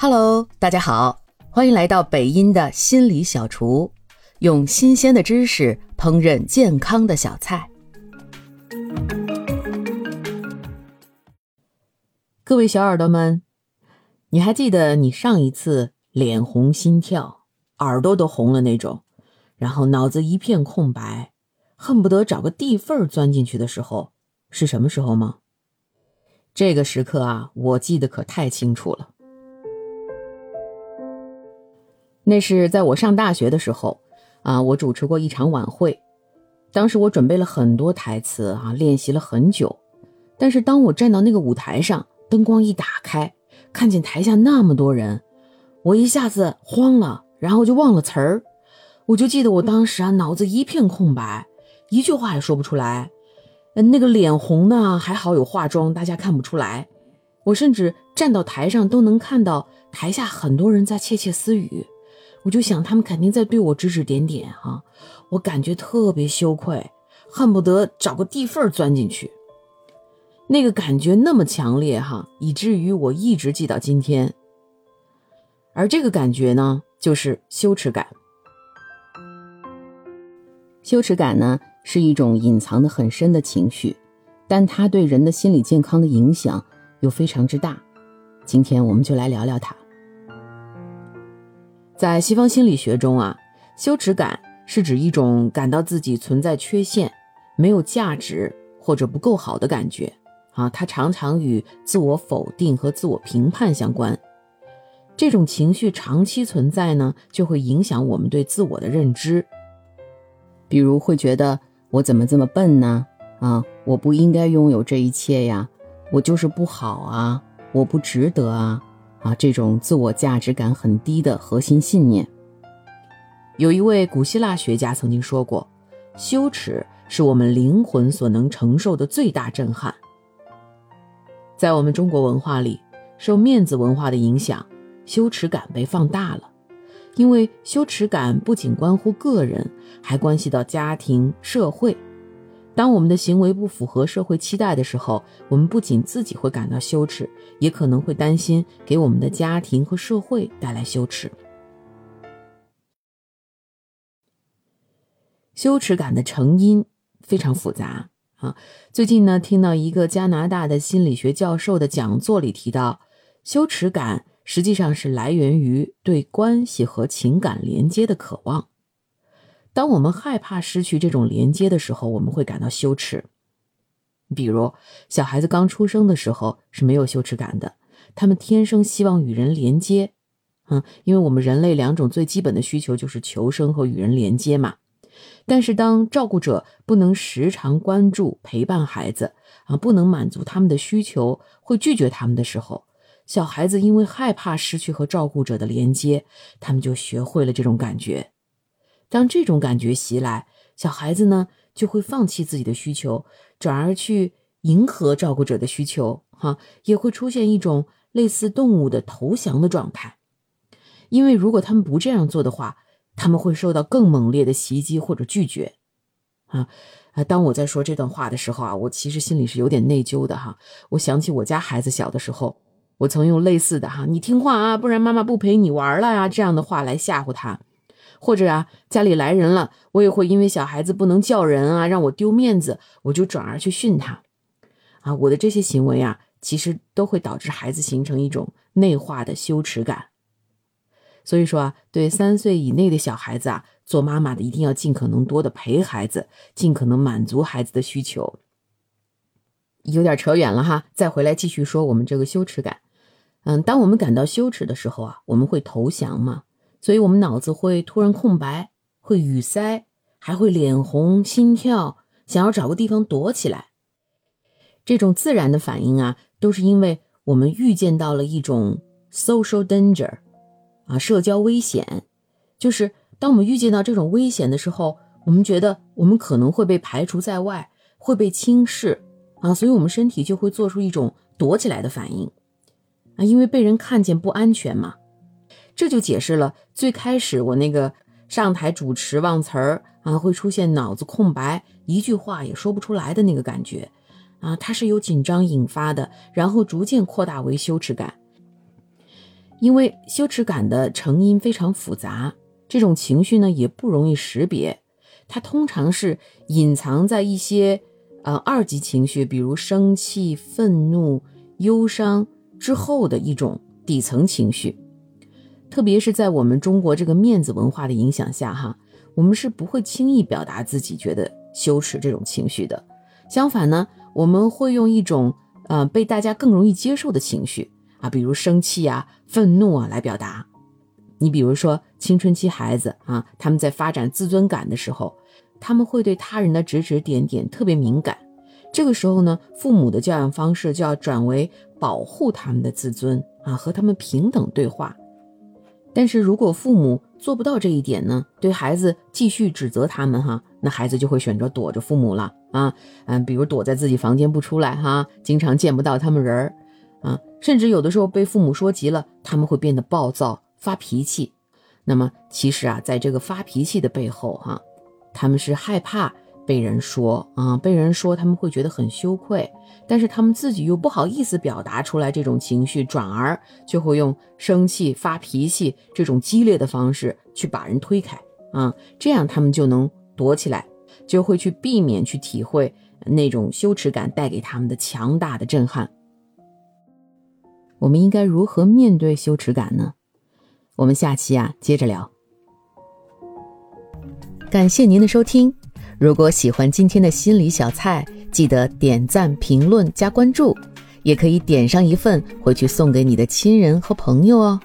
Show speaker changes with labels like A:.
A: Hello，大家好，欢迎来到北音的心理小厨，用新鲜的知识烹饪健康的小菜。各位小耳朵们，你还记得你上一次脸红心跳、耳朵都红了那种，然后脑子一片空白，恨不得找个地缝钻进去的时候是什么时候吗？这个时刻啊，我记得可太清楚了。那是在我上大学的时候，啊，我主持过一场晚会。当时我准备了很多台词啊，练习了很久。但是当我站到那个舞台上，灯光一打开，看见台下那么多人，我一下子慌了，然后就忘了词儿。我就记得我当时啊，脑子一片空白，一句话也说不出来。那个脸红呢，还好有化妆，大家看不出来。我甚至站到台上都能看到台下很多人在窃窃私语。我就想，他们肯定在对我指指点点哈，我感觉特别羞愧，恨不得找个地缝钻进去。那个感觉那么强烈哈，以至于我一直记到今天。而这个感觉呢，就是羞耻感。羞耻感呢，是一种隐藏的很深的情绪，但它对人的心理健康的影响又非常之大。今天我们就来聊聊它。在西方心理学中啊，羞耻感是指一种感到自己存在缺陷、没有价值或者不够好的感觉啊。它常常与自我否定和自我评判相关。这种情绪长期存在呢，就会影响我们对自我的认知。比如会觉得我怎么这么笨呢？啊，我不应该拥有这一切呀，我就是不好啊，我不值得啊。啊，这种自我价值感很低的核心信念。有一位古希腊学家曾经说过：“羞耻是我们灵魂所能承受的最大震撼。”在我们中国文化里，受面子文化的影响，羞耻感被放大了。因为羞耻感不仅关乎个人，还关系到家庭、社会。当我们的行为不符合社会期待的时候，我们不仅自己会感到羞耻，也可能会担心给我们的家庭和社会带来羞耻。羞耻感的成因非常复杂啊！最近呢，听到一个加拿大的心理学教授的讲座里提到，羞耻感实际上是来源于对关系和情感连接的渴望。当我们害怕失去这种连接的时候，我们会感到羞耻。比如，小孩子刚出生的时候是没有羞耻感的，他们天生希望与人连接，嗯，因为我们人类两种最基本的需求就是求生和与人连接嘛。但是，当照顾者不能时常关注陪伴孩子，啊，不能满足他们的需求，会拒绝他们的时候，小孩子因为害怕失去和照顾者的连接，他们就学会了这种感觉。当这种感觉袭来，小孩子呢就会放弃自己的需求，转而去迎合照顾者的需求，哈，也会出现一种类似动物的投降的状态。因为如果他们不这样做的话，他们会受到更猛烈的袭击或者拒绝。啊啊！当我在说这段话的时候啊，我其实心里是有点内疚的哈。我想起我家孩子小的时候，我曾用类似的哈“你听话啊，不然妈妈不陪你玩了呀”这样的话来吓唬他。或者啊，家里来人了，我也会因为小孩子不能叫人啊，让我丢面子，我就转而去训他。啊，我的这些行为啊，其实都会导致孩子形成一种内化的羞耻感。所以说啊，对三岁以内的小孩子啊，做妈妈的一定要尽可能多的陪孩子，尽可能满足孩子的需求。有点扯远了哈，再回来继续说我们这个羞耻感。嗯，当我们感到羞耻的时候啊，我们会投降吗？所以，我们脑子会突然空白，会语塞，还会脸红、心跳，想要找个地方躲起来。这种自然的反应啊，都是因为我们预见到了一种 social danger，啊，社交危险。就是当我们预见到这种危险的时候，我们觉得我们可能会被排除在外，会被轻视，啊，所以我们身体就会做出一种躲起来的反应，啊，因为被人看见不安全嘛。这就解释了最开始我那个上台主持忘词儿啊，会出现脑子空白，一句话也说不出来的那个感觉啊，它是由紧张引发的，然后逐渐扩大为羞耻感。因为羞耻感的成因非常复杂，这种情绪呢也不容易识别，它通常是隐藏在一些呃二级情绪，比如生气、愤怒、忧伤之后的一种底层情绪。特别是在我们中国这个面子文化的影响下，哈，我们是不会轻易表达自己觉得羞耻这种情绪的。相反呢，我们会用一种呃被大家更容易接受的情绪啊，比如生气啊、愤怒啊来表达。你比如说青春期孩子啊，他们在发展自尊感的时候，他们会对他人的指指点点特别敏感。这个时候呢，父母的教养方式就要转为保护他们的自尊啊，和他们平等对话。但是如果父母做不到这一点呢，对孩子继续指责他们哈，那孩子就会选择躲着父母了啊，嗯，比如躲在自己房间不出来哈，经常见不到他们人儿啊，甚至有的时候被父母说急了，他们会变得暴躁发脾气。那么其实啊，在这个发脾气的背后哈，他们是害怕。被人说啊，被人说他们会觉得很羞愧，但是他们自己又不好意思表达出来这种情绪，转而就会用生气、发脾气这种激烈的方式去把人推开啊，这样他们就能躲起来，就会去避免去体会那种羞耻感带给他们的强大的震撼。我们应该如何面对羞耻感呢？我们下期啊接着聊。感谢您的收听。如果喜欢今天的心理小菜，记得点赞、评论、加关注，也可以点上一份回去送给你的亲人和朋友哦。